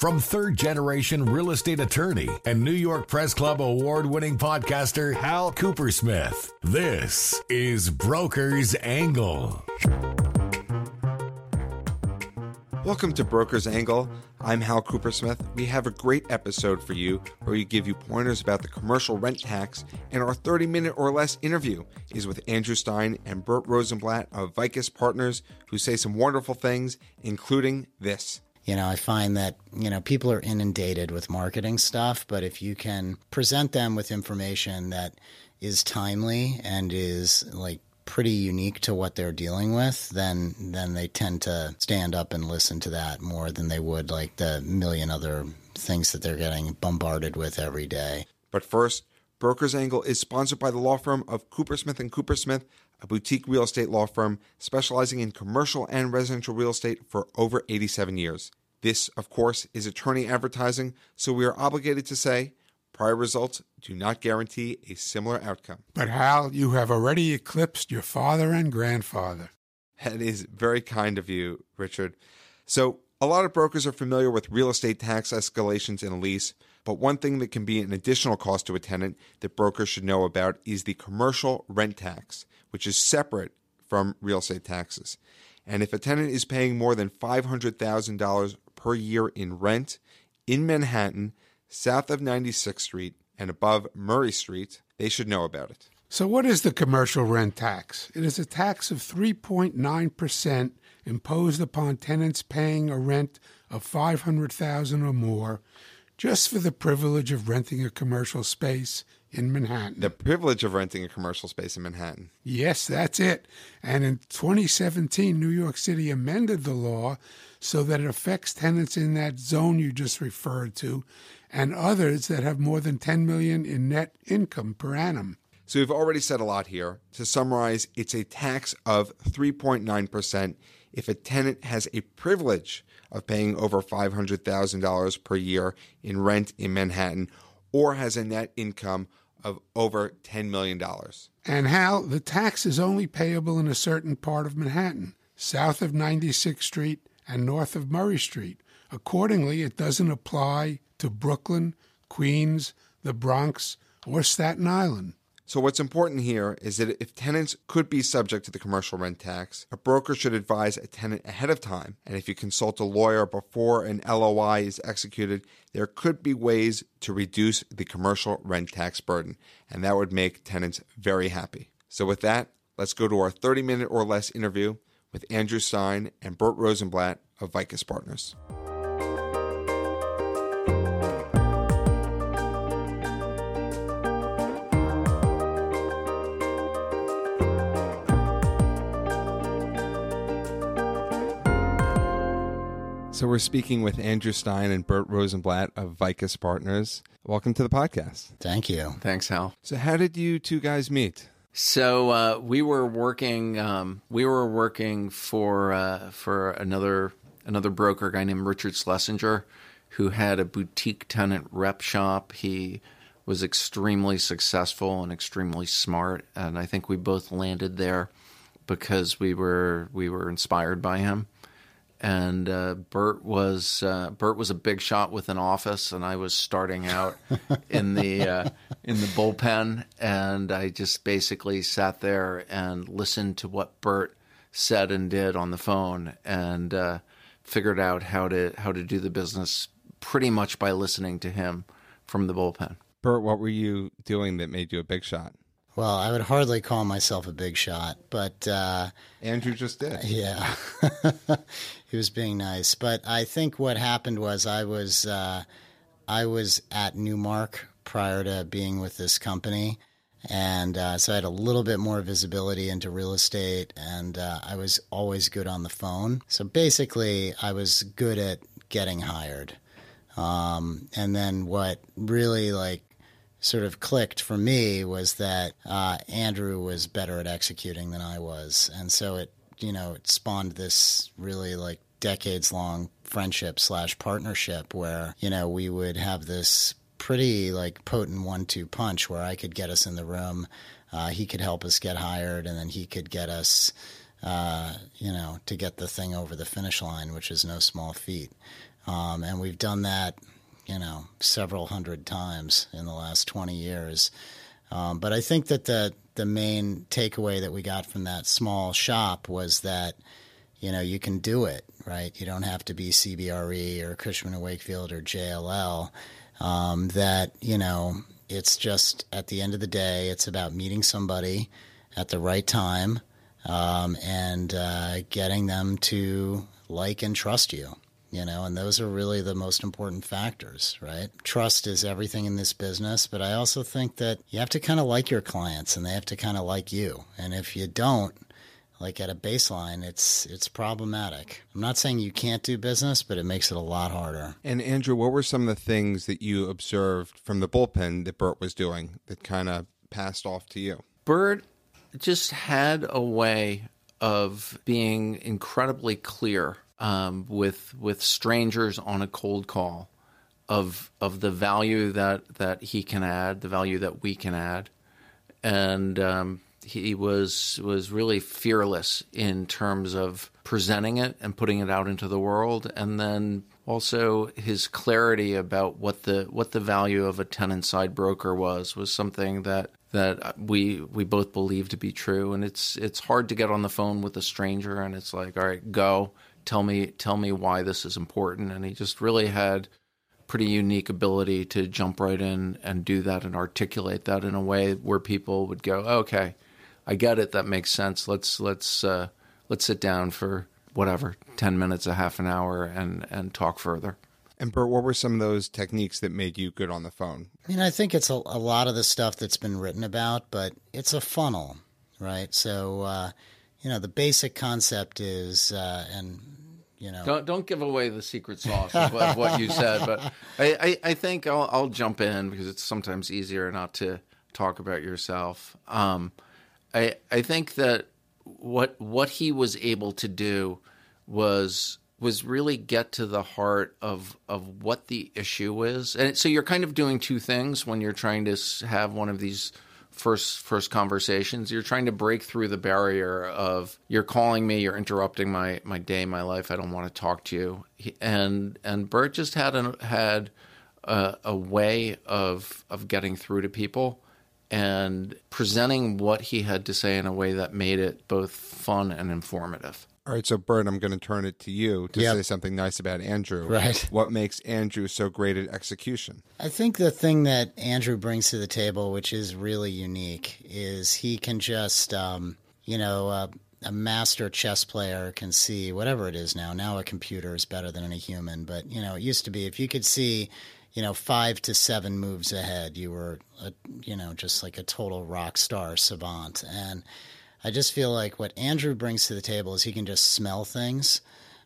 From third generation real estate attorney and New York Press Club award winning podcaster Hal Coopersmith, this is Broker's Angle. Welcome to Broker's Angle. I'm Hal Coopersmith. We have a great episode for you where we give you pointers about the commercial rent tax, and our 30 minute or less interview is with Andrew Stein and Bert Rosenblatt of Vicus Partners, who say some wonderful things, including this. You know, I find that, you know, people are inundated with marketing stuff, but if you can present them with information that is timely and is like pretty unique to what they're dealing with, then then they tend to stand up and listen to that more than they would like the million other things that they're getting bombarded with every day. But first, Broker's Angle is sponsored by the law firm of Coopersmith and Coopersmith, a boutique real estate law firm specializing in commercial and residential real estate for over 87 years. This, of course, is attorney advertising, so we are obligated to say prior results do not guarantee a similar outcome. But Hal, you have already eclipsed your father and grandfather. That is very kind of you, Richard. So, a lot of brokers are familiar with real estate tax escalations in a lease, but one thing that can be an additional cost to a tenant that brokers should know about is the commercial rent tax, which is separate from real estate taxes. And if a tenant is paying more than $500,000 per year in rent in Manhattan, south of 96th Street, and above Murray Street, they should know about it. So, what is the commercial rent tax? It is a tax of 3.9% imposed upon tenants paying a rent of 500,000 or more just for the privilege of renting a commercial space in Manhattan. The privilege of renting a commercial space in Manhattan. Yes, that's it. And in 2017, New York City amended the law so that it affects tenants in that zone you just referred to and others that have more than 10 million in net income per annum. So we've already said a lot here. To summarize, it's a tax of 3.9% if a tenant has a privilege of paying over $500,000 per year in rent in Manhattan or has a net income of over $10 million. And Hal, the tax is only payable in a certain part of Manhattan, south of 96th Street and north of Murray Street. Accordingly, it doesn't apply to Brooklyn, Queens, the Bronx, or Staten Island. So, what's important here is that if tenants could be subject to the commercial rent tax, a broker should advise a tenant ahead of time. And if you consult a lawyer before an LOI is executed, there could be ways to reduce the commercial rent tax burden. And that would make tenants very happy. So, with that, let's go to our 30 minute or less interview with Andrew Stein and Bert Rosenblatt of Vicus Partners. So we're speaking with Andrew Stein and Bert Rosenblatt of Vicus Partners. Welcome to the podcast. Thank you. Thanks, Hal. So how did you two guys meet? So uh, we were working. Um, we were working for uh, for another another broker, a guy named Richard Schlesinger, who had a boutique tenant rep shop. He was extremely successful and extremely smart, and I think we both landed there because we were we were inspired by him and uh, Bert was uh, Bert was a big shot with an office, and I was starting out in the uh, in the bullpen, and I just basically sat there and listened to what Bert said and did on the phone, and uh, figured out how to how to do the business pretty much by listening to him from the bullpen. Bert, what were you doing that made you a big shot? Well, I would hardly call myself a big shot, but uh, Andrew just did. Yeah, he was being nice. But I think what happened was I was uh, I was at Newmark prior to being with this company, and uh, so I had a little bit more visibility into real estate, and uh, I was always good on the phone. So basically, I was good at getting hired. Um, and then what really like sort of clicked for me was that uh, Andrew was better at executing than I was, and so it you know it spawned this really like decades long friendship slash partnership where you know we would have this pretty like potent one two punch where I could get us in the room, uh, he could help us get hired, and then he could get us. uh, you know, to get the thing over the finish line, which is no small feat. Um, and we've done that, you know, several hundred times in the last 20 years. Um, but I think that the the main takeaway that we got from that small shop was that you know you can do it right. You don't have to be CBRE or Cushman and Wakefield or JLL. Um, that you know it's just at the end of the day, it's about meeting somebody at the right time um, and uh, getting them to like and trust you you know, and those are really the most important factors, right? Trust is everything in this business, but I also think that you have to kind of like your clients and they have to kind of like you. And if you don't, like at a baseline, it's it's problematic. I'm not saying you can't do business, but it makes it a lot harder. And Andrew, what were some of the things that you observed from the bullpen that Bert was doing that kind of passed off to you? Bert just had a way of being incredibly clear um, with with strangers on a cold call of of the value that that he can add, the value that we can add, and um, he was was really fearless in terms of presenting it and putting it out into the world, and then also his clarity about what the what the value of a tenant side broker was was something that that we we both believe to be true. And it's it's hard to get on the phone with a stranger and it's like all right go tell me tell me why this is important and he just really had pretty unique ability to jump right in and do that and articulate that in a way where people would go okay i get it that makes sense let's let's uh, let's sit down for whatever 10 minutes a half an hour and and talk further and Bert, what were some of those techniques that made you good on the phone? I mean, I think it's a, a lot of the stuff that's been written about, but it's a funnel, right? So, uh, you know, the basic concept is, uh, and you know, don't don't give away the secret sauce of, what you said, but I, I, I think I'll, I'll, jump in because it's sometimes easier not to talk about yourself. Um, I I think that what what he was able to do was was really get to the heart of of what the issue is. And so you're kind of doing two things when you're trying to have one of these first first conversations. You're trying to break through the barrier of you're calling me, you're interrupting my my day, my life. I don't want to talk to you. And and Bert just had a, had a, a way of of getting through to people and presenting what he had to say in a way that made it both fun and informative. All right, so Bert, I'm going to turn it to you to Yep. say something nice about Andrew. Right. What makes Andrew so great at execution? I think the thing that Andrew brings to the table, which is really unique, is he can just, um, you know, uh, a master chess player can see whatever it is now. Now a computer is better than any human, but you know, it used to be if you could see, you know, five to seven moves ahead, you were, a, you know, just like a total rock star savant. And I just feel like what Andrew brings to the table is he can just smell things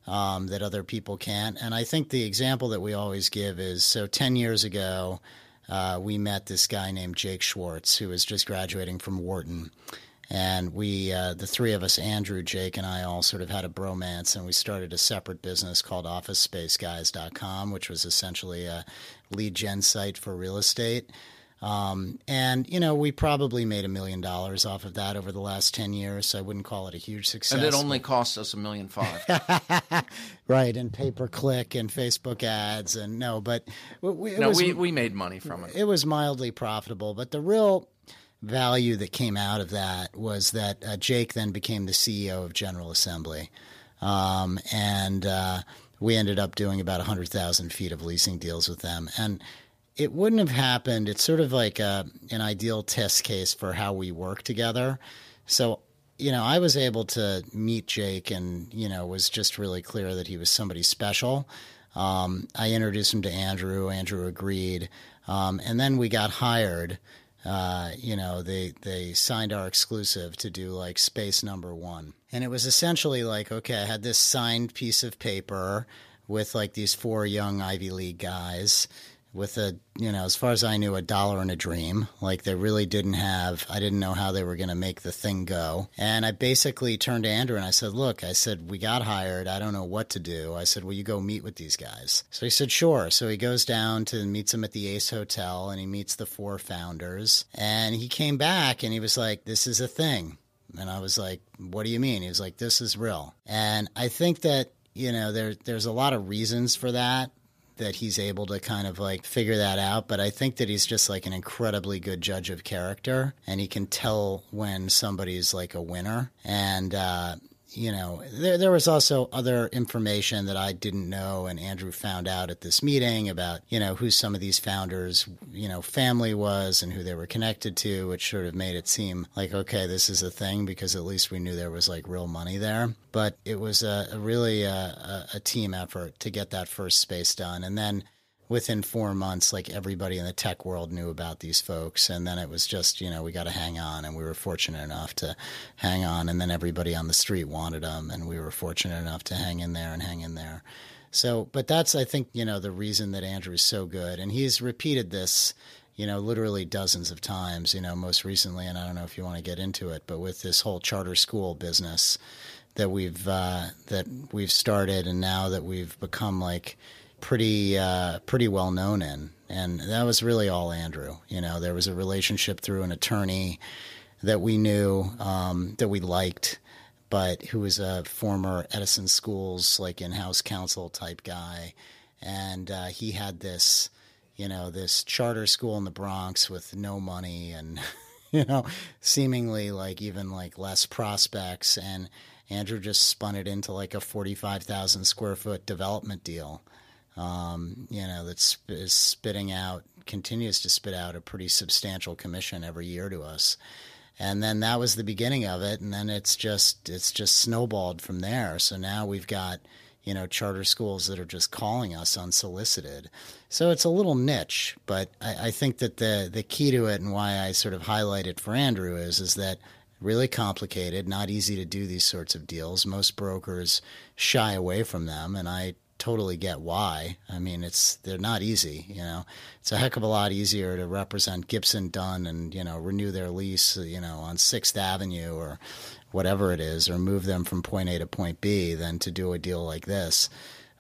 um, that other people can't. And I think the example that we always give is so 10 years ago, uh, we met this guy named Jake Schwartz, who was just graduating from Wharton. And we, uh, the three of us, Andrew, Jake, and I, all sort of had a bromance, and we started a separate business called OfficeSpaceGuys.com, which was essentially a lead gen site for real estate. Um, and you know, we probably made a million dollars off of that over the last ten years. So I wouldn't call it a huge success. And it only cost us a million five. right and pay per click and Facebook ads and no, but we, no, was, we, we made money from it. it was mildly profitable. But the real value that came out of that was that uh, Jake then became the CEO of General Assembly, um, and uh, we ended up doing about hundred thousand feet of leasing deals with them and it wouldn't have happened. It's sort of like a, an ideal test case for how we work together. So, you know, I was able to meet Jake and, you know, was just really clear that he was somebody special. Um, I introduced him to Andrew. Andrew agreed. Um, and then we got hired. Uh, you know, they, they signed our exclusive to do like space number one. And it was essentially like, okay, I had this signed piece of paper with like these four young Ivy League guys with a you know as far as i knew a dollar and a dream. Like they really didn't have i didn't know how they were going to make the thing go. And i basically turned to andrew and i said look i said we got hired. I don't know what to do. I said will you go meet with these guys? So he said sure. So he goes down to meets them at the ace hotel and he meets the four founders. And he came back and he was like this is a thing. And I was like, what do you mean? He was like, this is real. And I think that, you know, there, there's a lot of reasons for that that he's able to kind of like figure that out. But I think that he's just like an incredibly good judge of character and he can tell when somebody's like a winner. And, uh, you know, there, there was also other information that I didn't know, and Andrew found out at this meeting about, you know, who some of these founders, you know, family was and who they were connected to, which sort of made it seem like, okay, this is a thing because at least we knew there was like real money there. But it was a, a really uh, a, a team effort to get that first space done. And then within four months, like everybody in the tech world knew about these folks. And then it was just, you know, we got to hang on. And we were fortunate enough to hang on. And then everybody on the street wanted them. And we were fortunate enough to hang in there and hang in there. So, but that's, I think, you know, the reason that Andrew is so good. And he's repeated this, you know, literally dozens of times, you know, most recently. And I don't know if you want to get into it, but with this whole charter school business that we've, uh, that we've started and now that we've become like, pretty uh, pretty well known in, and that was really all Andrew. You know, there was a relationship through an attorney that we knew um, that we liked, but who was a former Edison Schools like in-house counsel type guy, and uh, he had this, you know, this charter school in the Bronx with no money and. You know, seemingly like even like less prospects, and Andrew just spun it into like a forty-five thousand square foot development deal, um, you know, that is spitting out, continues to spit out a pretty substantial commission every year to us. And then that was the beginning of it, and then it's just it's just snowballed from there. So now we've got you know charter schools that are just calling us unsolicited. So it's a little niche, but I, I think that the the key to it and why I sort of highlight it for Andrew is is that really complicated, not easy to do these sorts of deals. Most brokers shy away from them, and I totally get why. I mean, it's they're not easy. You know, it's a heck of a lot easier to represent Gibson Dunn and you know renew their lease, you know, on Sixth Avenue or whatever it is, or move them from point A to point B than to do a deal like this.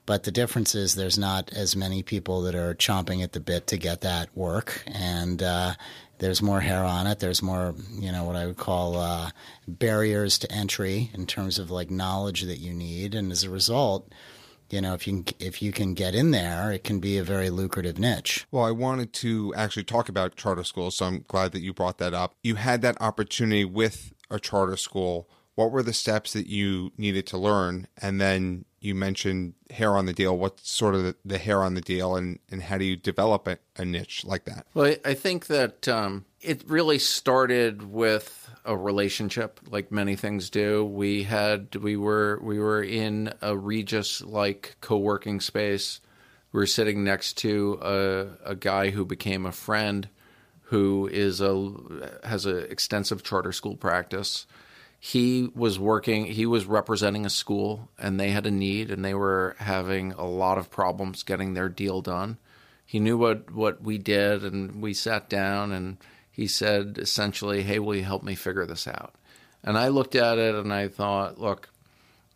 But the difference is there's not as many people that are chomping at the bit to get that work, and uh, there's more hair on it. There's more, you know, what I would call uh, barriers to entry in terms of like knowledge that you need, and as a result you know if you can, if you can get in there it can be a very lucrative niche. Well i wanted to actually talk about charter schools so i'm glad that you brought that up. You had that opportunity with a charter school. What were the steps that you needed to learn? And then you mentioned hair on the deal. What's sort of the, the hair on the deal and, and how do you develop a, a niche like that? Well i think that um, it really started with a relationship like many things do. We had we were we were in a Regus like co-working space. We were sitting next to a, a guy who became a friend who is a has an extensive charter school practice. He was working, he was representing a school and they had a need and they were having a lot of problems getting their deal done. He knew what what we did and we sat down and he said essentially, Hey, will you help me figure this out? And I looked at it and I thought, look,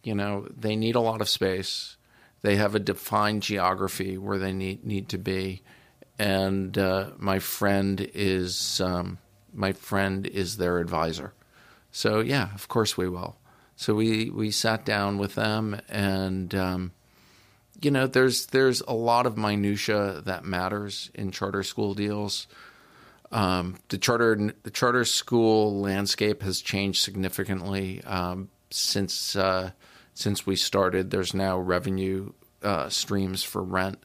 you know, they need a lot of space. They have a defined geography where they need, need to be. And uh, my friend is um, my friend is their advisor. So yeah, of course we will. So we, we sat down with them and um, you know, there's there's a lot of minutia that matters in charter school deals. Um, the charter the charter school landscape has changed significantly um, since uh, since we started. There's now revenue uh, streams for rent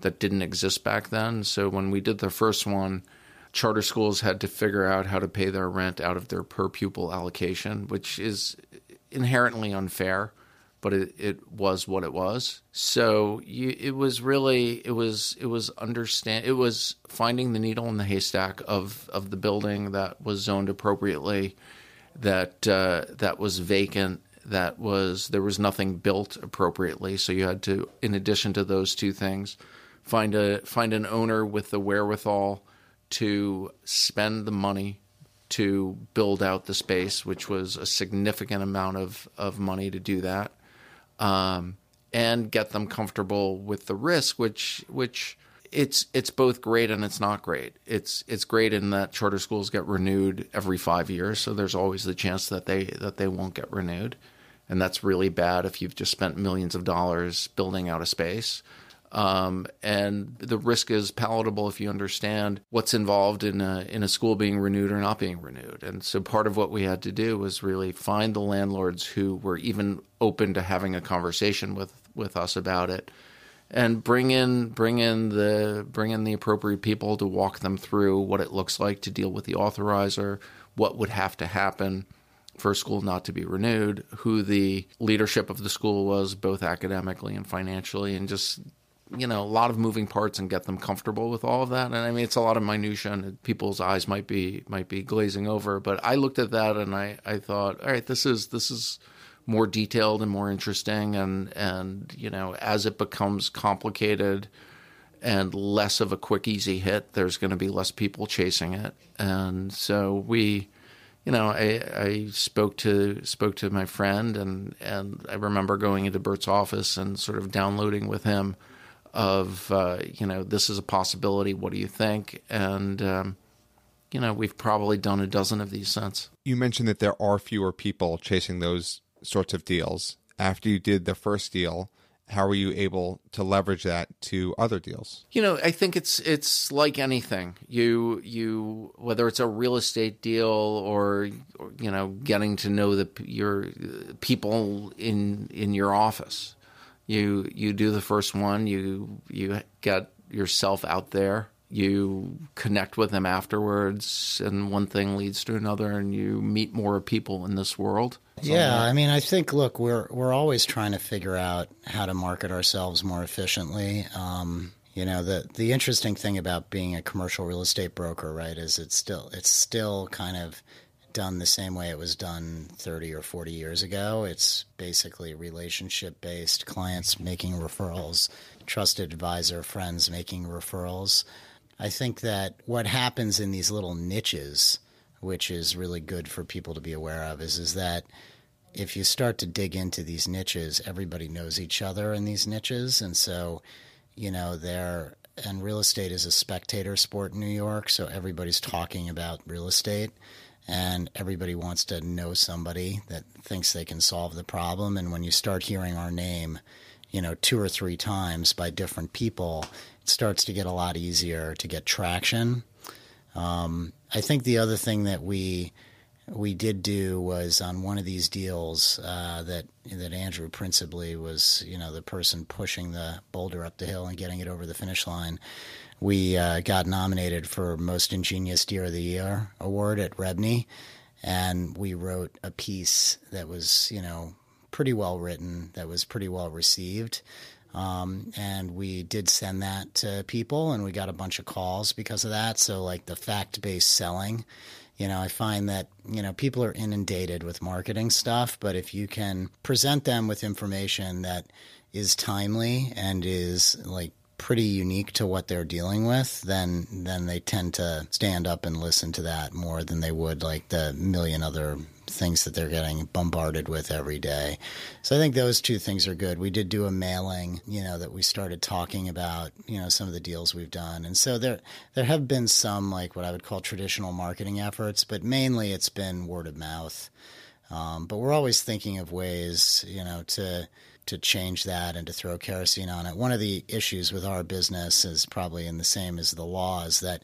that didn't exist back then. So when we did the first one, charter schools had to figure out how to pay their rent out of their per pupil allocation, which is inherently unfair but it, it was what it was. So you, it was really it was it was understand it was finding the needle in the haystack of of the building that was zoned appropriately, that uh, that was vacant, that was there was nothing built appropriately. So you had to, in addition to those two things, find a find an owner with the wherewithal to spend the money to build out the space, which was a significant amount of, of money to do that um, and get them comfortable with the risk, which which it's it's both great and it's not great. It's it's great in that charter schools get renewed every five years, so there's always the chance that they that they won't get renewed, and that's really bad if you've just spent millions of dollars building out a space. Um, and the risk is palatable if you understand what's involved in a, in a school being renewed or not being renewed. And so part of what we had to do was really find the landlords who were even open to having a conversation with, with us about it and bring in bring in the bring in the appropriate people to walk them through what it looks like to deal with the authorizer, what would have to happen for a school not to be renewed, who the leadership of the school was, both academically and financially, and just you know a lot of moving parts and get them comfortable with all of that. And I mean, it's a lot of minutia, and people's eyes might be might be glazing over. But I looked at that and I I thought, all right, this is this is more detailed and more interesting, and and you know as it becomes complicated and less of a quick easy hit, there's going to be less people chasing it, and so we you know, I, I spoke to spoke to my friend, and and I remember going into Bert's office and sort of downloading with him of uh, you know this is a possibility. What do you think? And um, you know we've probably done a dozen of these since. You mentioned that there are fewer people chasing those sorts of deals. After you did the first deal, how were you able to leverage that to other deals? You know, I think it's it's like anything. You you whether it's a real estate deal or, or you know getting to know the your people in in your office you you do the first one you you get yourself out there you connect with them afterwards and one thing leads to another and you meet more people in this world. Yeah i mean i think look we're we're always trying to figure out how to market ourselves more efficiently. Um, you know the the interesting thing about being a commercial real estate broker right is it's still it's still kind of done the same way it was done 30 or 40 years ago. It's basically relationship based, clients making referrals, trusted advisor, friends making referrals. I think that what happens in these little niches, which is really good for people to be aware of, is, is that if you start to dig into these niches, everybody knows each other in these niches. And so, you know, they're, and real estate is a spectator sport in New York, so everybody's talking about real estate and everybody wants to know somebody that thinks they can solve the problem. And when you start hearing our name, you know, two or three times by different people, it starts to get a lot easier to get traction. Um, I think the other thing that we we did do was on one of these deals uh, that that Andrew principally was, you know, the person pushing the boulder up the hill and getting it over the finish line we uh, got nominated for Most Ingenious Deal of the Year award at REBNY, and we wrote a piece that was, you know, pretty well written, that was pretty well received. Um, and we did send that to people, and we got a bunch of calls because of that. So, like the fact based selling, you know, I find that, you know, people are inundated with marketing stuff, but if you can present them with information that is timely and is like pretty unique to what they're dealing with, then then they tend to stand up and listen to that more than they would like the million other things that they're getting bombarded with every day. So I think those two things are good. We did do a mailing, you know, that we started talking about, you know, some of the deals we've done. And so there there have been some like what I would call traditional marketing efforts, but mainly it's been word of mouth. Um, but we're always thinking of ways, you know, to to change that and to throw kerosene on it. One of the issues with our business is probably in the same as the law is that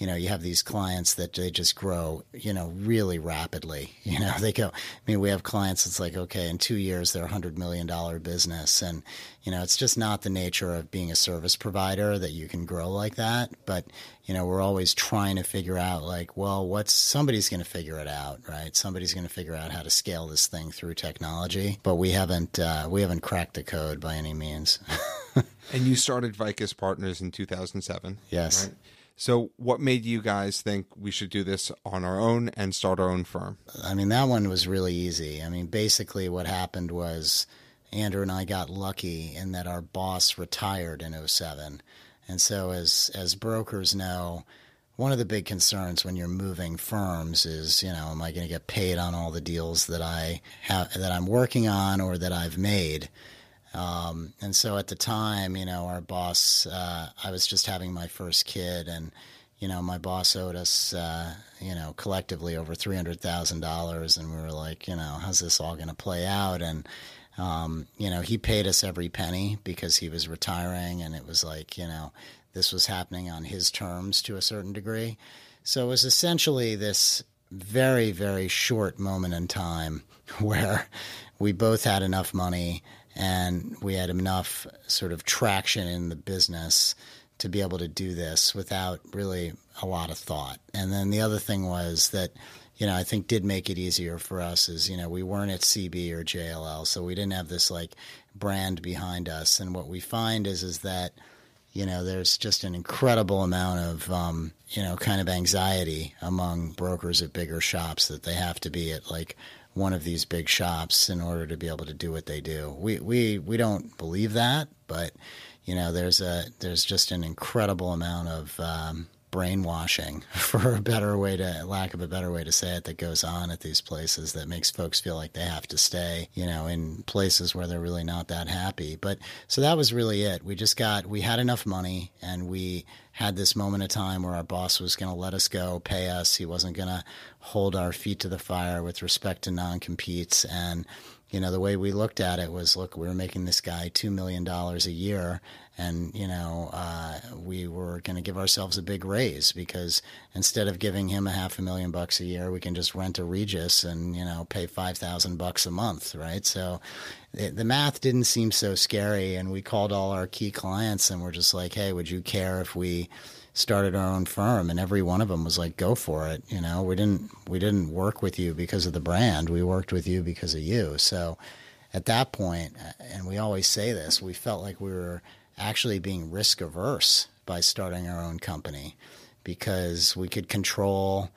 you know, you have these clients that they just grow, you know, really rapidly. You know, they go, I mean, we have clients It's like, okay, in two years, they're a $100 million business. And, you know, it's just not the nature of being a service provider that you can grow like that. But, you know, we're always trying to figure out, like, well, what's somebody's going to figure it out, right? Somebody's going to figure out how to scale this thing through technology. But we haven't, uh, we haven't cracked the code by any means. and you started Vicus Partners in 2007. Yes. Right? So, what made you guys think we should do this on our own and start our own firm? I mean, that one was really easy. I mean, basically, what happened was Andrew and I got lucky in that our boss retired in 07. And so, as, as brokers know, one of the big concerns when you're moving firms is, you know, am I going to get paid on all the deals that I have that I'm working on or that I've made? Um, and so at the time, you know, our boss, uh, I was just having my first kid, and you know, my boss owed us, uh, you know, collectively over three hundred thousand dollars, and we were like, you know, how's this all going to play out? And um, you know, he paid us every penny because he was retiring, and it was like, you know, this was happening on his terms to a certain degree. So it was essentially this very, very short moment in time where we both had enough money and we had enough sort of traction in the business to be able to do this without really a lot of thought. And then the other thing was that, you know, I think did make it easier for us is, you know, we weren't at CB or JLL, so we didn't have this like brand behind us. And what we find is is that you know, there's just an incredible amount of, um, you know, kind of anxiety among brokers at bigger shops that they have to be at like one of these big shops in order to be able to do what they do. We we we don't believe that, but you know, there's a there's just an incredible amount of um, brainwashing, for a better way to lack of a better way to say it, that goes on at these places that makes folks feel like they have to stay, you know, in places where they're really not that happy. But so that was really it. We just got we had enough money and we had this moment of time where our boss was going to let us go, pay us. He wasn't going to hold our feet to the fire with respect to non competes and you know, the way we looked at it was, look, we were making this guy $2 million a year and you know uh, we were going to give ourselves a big raise because instead of giving him a half a million bucks a year, we can just rent a Regus and you know pay five thousand bucks a month, right? So it, the math didn't seem so scary, and we called all our key clients and we're just like, hey, would you care if we started our own firm and every one of them was like go for it you know we didn't we didn't work with you because of the brand we worked with you because of you so at that point and we always say this we felt like we were actually being risk averse by starting our own company because we could control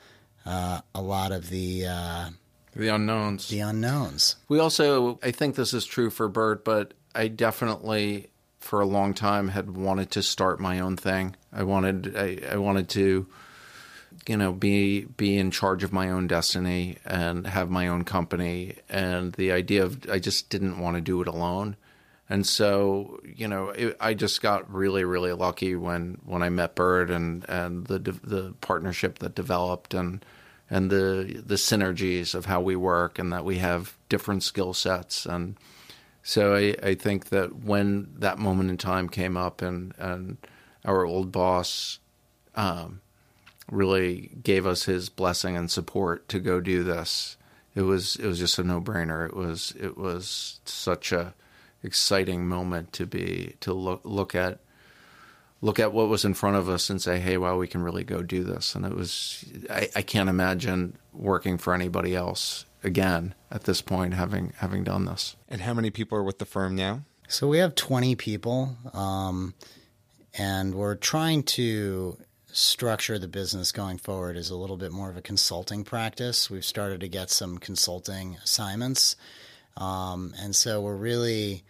uh, a lot of the uh, the unknowns. The unknowns. We also, I think this is true for Bert, but I definitely, for a long time, had wanted to start my own thing. I wanted, I, I wanted to, you know, be be in charge of my own destiny and have my own company. And the idea of, I just didn't want to do it alone. And so, you know, it, I just got really, really lucky when, when I met Bert and, and the the partnership that developed and and the the synergies of how we work and that we have different skill sets and so I, I think that when that moment in time came up and and our old boss um, really gave us his blessing and support to go do this, it was it was just a no brainer. It was it was such a exciting moment to be to look look at look at what was in front of us and say, "Hey, wow, we can really go do this." And it was I, I can't imagine working for anybody else again at this point, having having done this. And how many people are with the firm now? So we have twenty people, um, and we're trying to structure the business going forward as a little bit more of a consulting practice. We've started to get some consulting assignments, um, and so we're really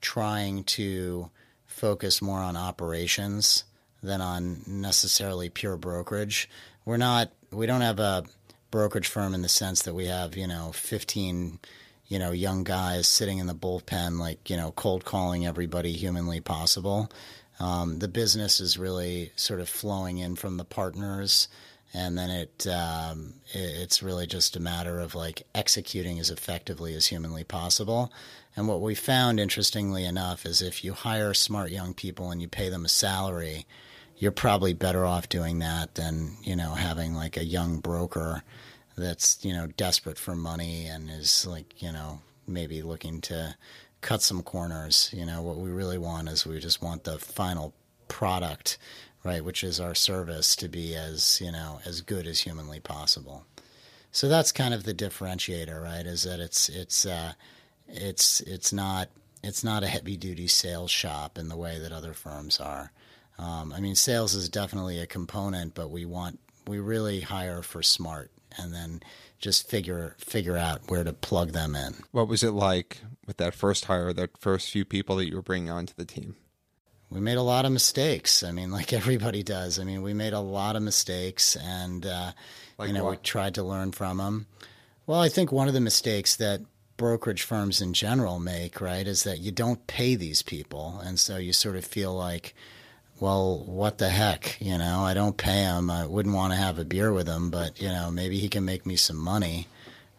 trying to focus more on operations than on necessarily pure brokerage. We're not we don't have a brokerage firm in the sense that we have, you know, 15 you know, young guys sitting in the bullpen like, you know, cold calling everybody humanly possible. Um, the business is really sort of flowing in from the partners and then it, um, it, it's really just a matter of like executing as effectively as humanly possible. And what we found, interestingly enough, is if you hire smart young people and you pay them a salary, you're probably better off doing that than you know having like a young broker that's you know desperate for money and is like you know maybe looking to cut some corners. You know what we really want is we just want the final product right, which is our service, to be as you know as good as humanly possible. So that's kind of the differentiator, right? Is that it's it's uh, it's it's not it's not a heavy duty sales shop in the way that other firms are. Um, I mean, sales is definitely a component, but we want we really hire for smart, and then just figure figure out where to plug them in. What was it like with that first hire, that first few people that you were bringing onto the team? we made a lot of mistakes. I mean, like everybody does. I mean, we made a lot of mistakes, and uh, like you know, what? we tried to learn from them. Well, I think one of the mistakes that brokerage firms in general make, right, is that you don't pay these people. And so you sort of feel like, well, what the heck? You know, I don't pay him. I wouldn't want to have a beer with him, but, you know, maybe he can make me some money,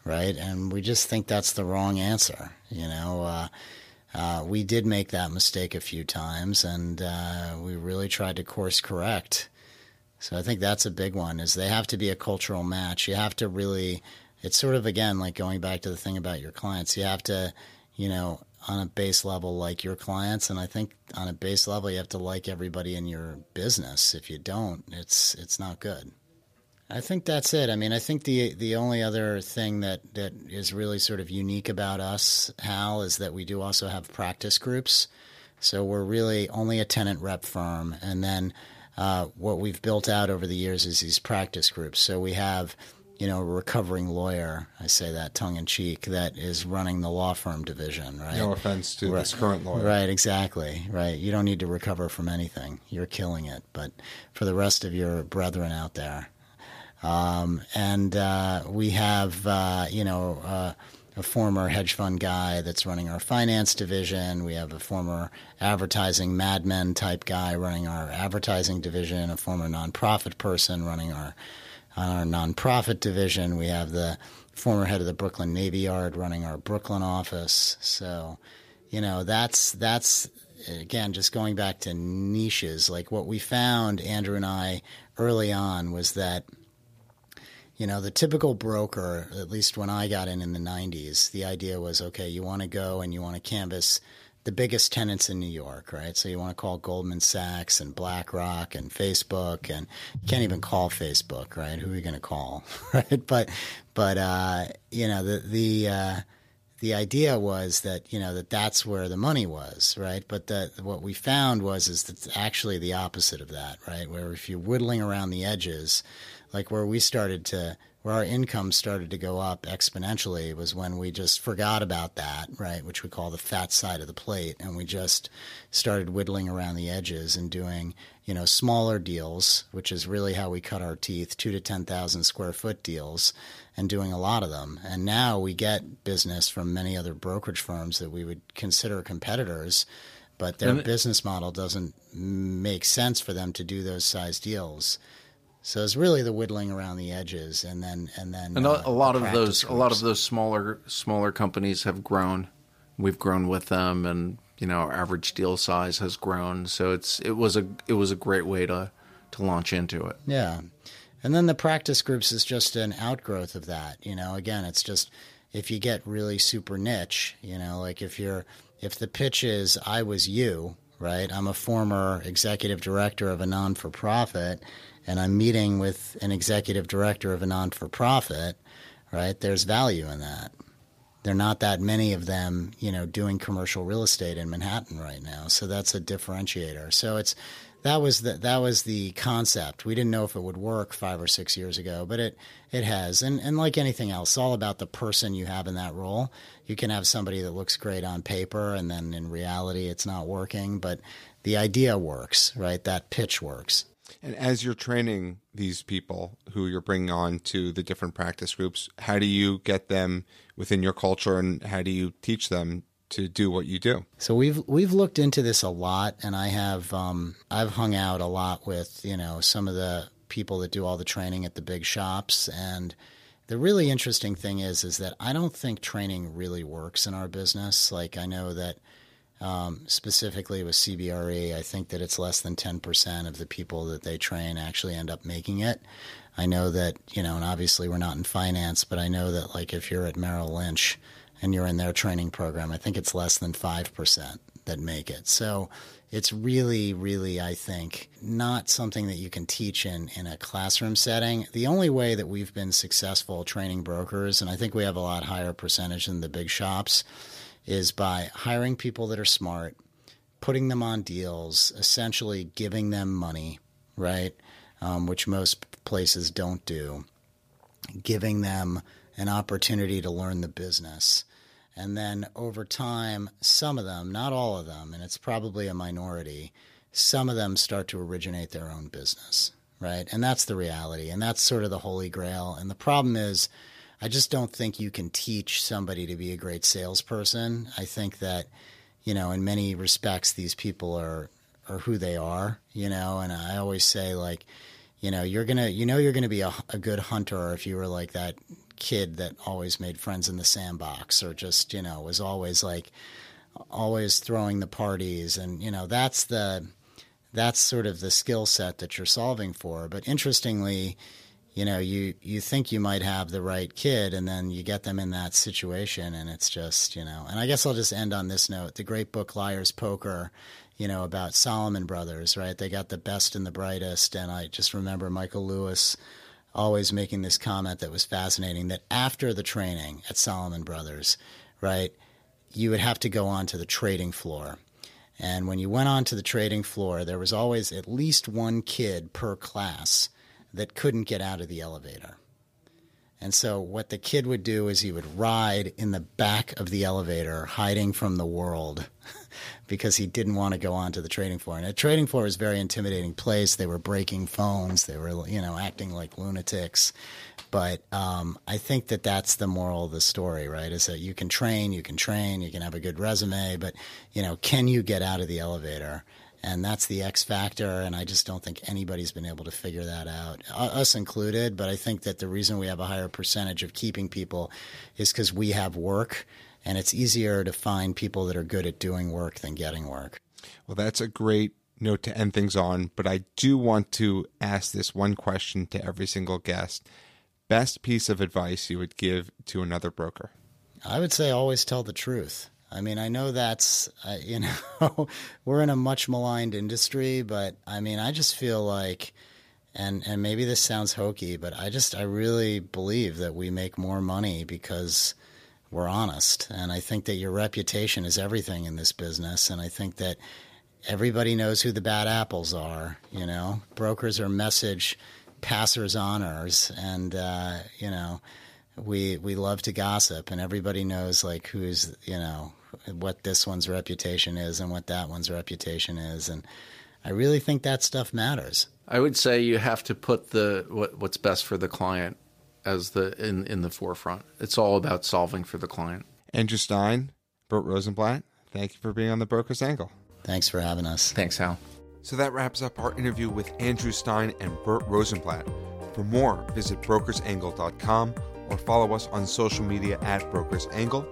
right? And we just think that's the wrong answer. You know, uh, uh, we did make that mistake a few times, and uh, we really tried to course correct. So I think that's a big one. Is they have to be a cultural match. You have to really. It's sort of again like going back to the thing about your clients. You have to, you know, on a base level like your clients, and I think on a base level you have to like everybody in your business. If you don't, it's it's not good. I think that's it. I mean, I think the the only other thing that, that is really sort of unique about us, Hal, is that we do also have practice groups. So we're really only a tenant rep firm, and then uh, what we've built out over the years is these practice groups. So we have, you know, a recovering lawyer. I say that tongue in cheek that is running the law firm division. Right. No offense to Right. this current lawyer. Right, exactly. Right. You don't need to recover from anything. You're killing it. But for the rest of your brethren out there, um, and uh, we have, uh, you know, uh, a former hedge fund guy that's running our finance division. We have a former advertising madmen type guy running our advertising division. A former nonprofit person running our on our nonprofit division. We have the former head of the Brooklyn Navy Yard running our Brooklyn office. So, you know, that's that's again just going back to niches. Like what we found, Andrew and I, early on was that you know, the typical broker, at least when I got in in the 90s, the idea was okay, you want to go and you want to canvas the biggest tenants in New York, right? So you want to call Goldman Sachs and BlackRock and Facebook, and you can't even call Facebook, right? Who are you going to call, right? But, but uh, you know, the the uh, the idea was that you know that that's where the money was, right? But that what we found was is that actually the opposite of that, right? Where if you're whittling around the edges, like where we started to where our income started to go up exponentially was when we just forgot about that, right? Which we call the fat side of the plate, and we just started whittling around the edges and doing, you know, smaller deals, which is really how we cut our teeth, two to ten thousand square foot deals, and doing a lot of them. And now we get business from many other brokerage firms that we would consider competitors, but their business model doesn't make sense for them to do those size deals. So it's really the whittling around the edges, and then and then And uh, a, lot the of those, practice a lot of those smaller smaller companies have grown. We've grown with them, and you know our average deal size has grown. So it's it was a it was a great way to to launch into it. Yeah. And then the practice groups is just an outgrowth of that. You know, again, it's just if you get really super niche, you know, like if you're, if the pitch is, I was you, right? I'm a former executive director of a non for profit, and I'm meeting with an executive director of a non for profit, right? There's value in that. There are not that many of them, you know, doing commercial real estate in Manhattan right now. So that's a differentiator. So it's that was the that was the concept. We didn't know if it would work five or six years ago, but it it has. And and like anything else, all about the person you have in that role. You can have somebody that looks great on paper, and then in reality, it's not working. But the idea works, right? That pitch works. And as you're training these people who you're bringing on to the different practice groups, how do you get them within your culture and how do you teach them to do what you do? So we've we've looked into this a lot, and I have um, I've hung out a lot with you know some of the people that do all the training at the big shops, and the really interesting thing is is that I don't think training really works in our business. Like I know that um, specifically with CBRE, I think that it's less than ten percent of the people that they train actually end up making it. I know that you know, and obviously we're not in finance, but I know that like if you're at Merrill Lynch and you're in their training program, I think it's less than 5% that make it. So it's really, really, I think, not something that you can teach in, in a classroom setting. The only way that we've been successful training brokers, and I think we have a lot higher percentage than the big shops, is by hiring people that are smart, putting them on deals, essentially giving them money, right? Um, which most places don't do, giving them an opportunity to learn the business. And then over time, some of them, not all of them, and it's probably a minority, some of them start to originate their own business, right? And that's the reality. And that's sort of the holy grail. And the problem is, I just don't think you can teach somebody to be a great salesperson. I think that, you know, in many respects, these people are are who they are, you know. And I always say, like, you know, you're gonna, you know, you're gonna be a, a good hunter if you were like that kid that always made friends in the sandbox, or just, you know, was always like, always throwing the parties, and you know, that's the, that's sort of the skill set that you're solving for. But interestingly, you know, you you think you might have the right kid, and then you get them in that situation, and it's just, you know. And I guess I'll just end on this note: the great book Liar's Poker, you know, about Salomon Brothers, right? They got the best and the brightest, and I just remember Michael Lewis always making this comment that was fascinating: that after the training at Salomon Brothers, right, you would have to go on to the trading floor. And when you went on to the trading floor, there was always at least one kid per class that couldn't get out of the elevator. And so, what the kid would do is he would ride in the back of the elevator, hiding from the world, because he didn't want to go onto the trading floor. And a trading floor is a very intimidating place. They were breaking phones, they were, you know, acting like lunatics. But um, I think that that's the moral of the story, right? Is that you can train, you can train, you can have a good resume, but, you know, can you get out of the elevator? And that's the X factor. And I just don't think anybody's been able to figure that out, us included. But I think that the reason we have a higher percentage of keeping people is because we have work, and it's easier to find people that are good at doing work than getting work. Well, that's a great note to end things on. But I do want to ask this one question to every single guest: best piece of advice you would give to another broker? I would say always tell the truth. I mean, I know that's, uh, you know, we're in a much maligned industry, but I mean, I just feel like, and, and maybe this sounds hokey, but I just, I really believe that we make more money because we're honest. And I think that your reputation is everything in this business. And I think that everybody knows who the bad apples are, you know, brokers are message passers honors. And, uh, you know, we we love to gossip and everybody knows like who's you know what this one's reputation is and what that one's reputation is and I really think that stuff matters. I would say you have to put the what, what's best for the client as the in in the forefront. It's all about solving for the client. Andrew Stein, Bert Rosenblatt, thank you for being on the Broker's Angle. Thanks for having us. Thanks, Hal. So that wraps up our interview with Andrew Stein and Bert Rosenblatt. For more, visit brokersangle.com or follow us on social media at Brokers Angle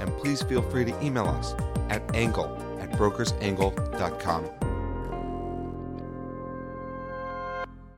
and please feel free to email us at angle at brokersangle.com.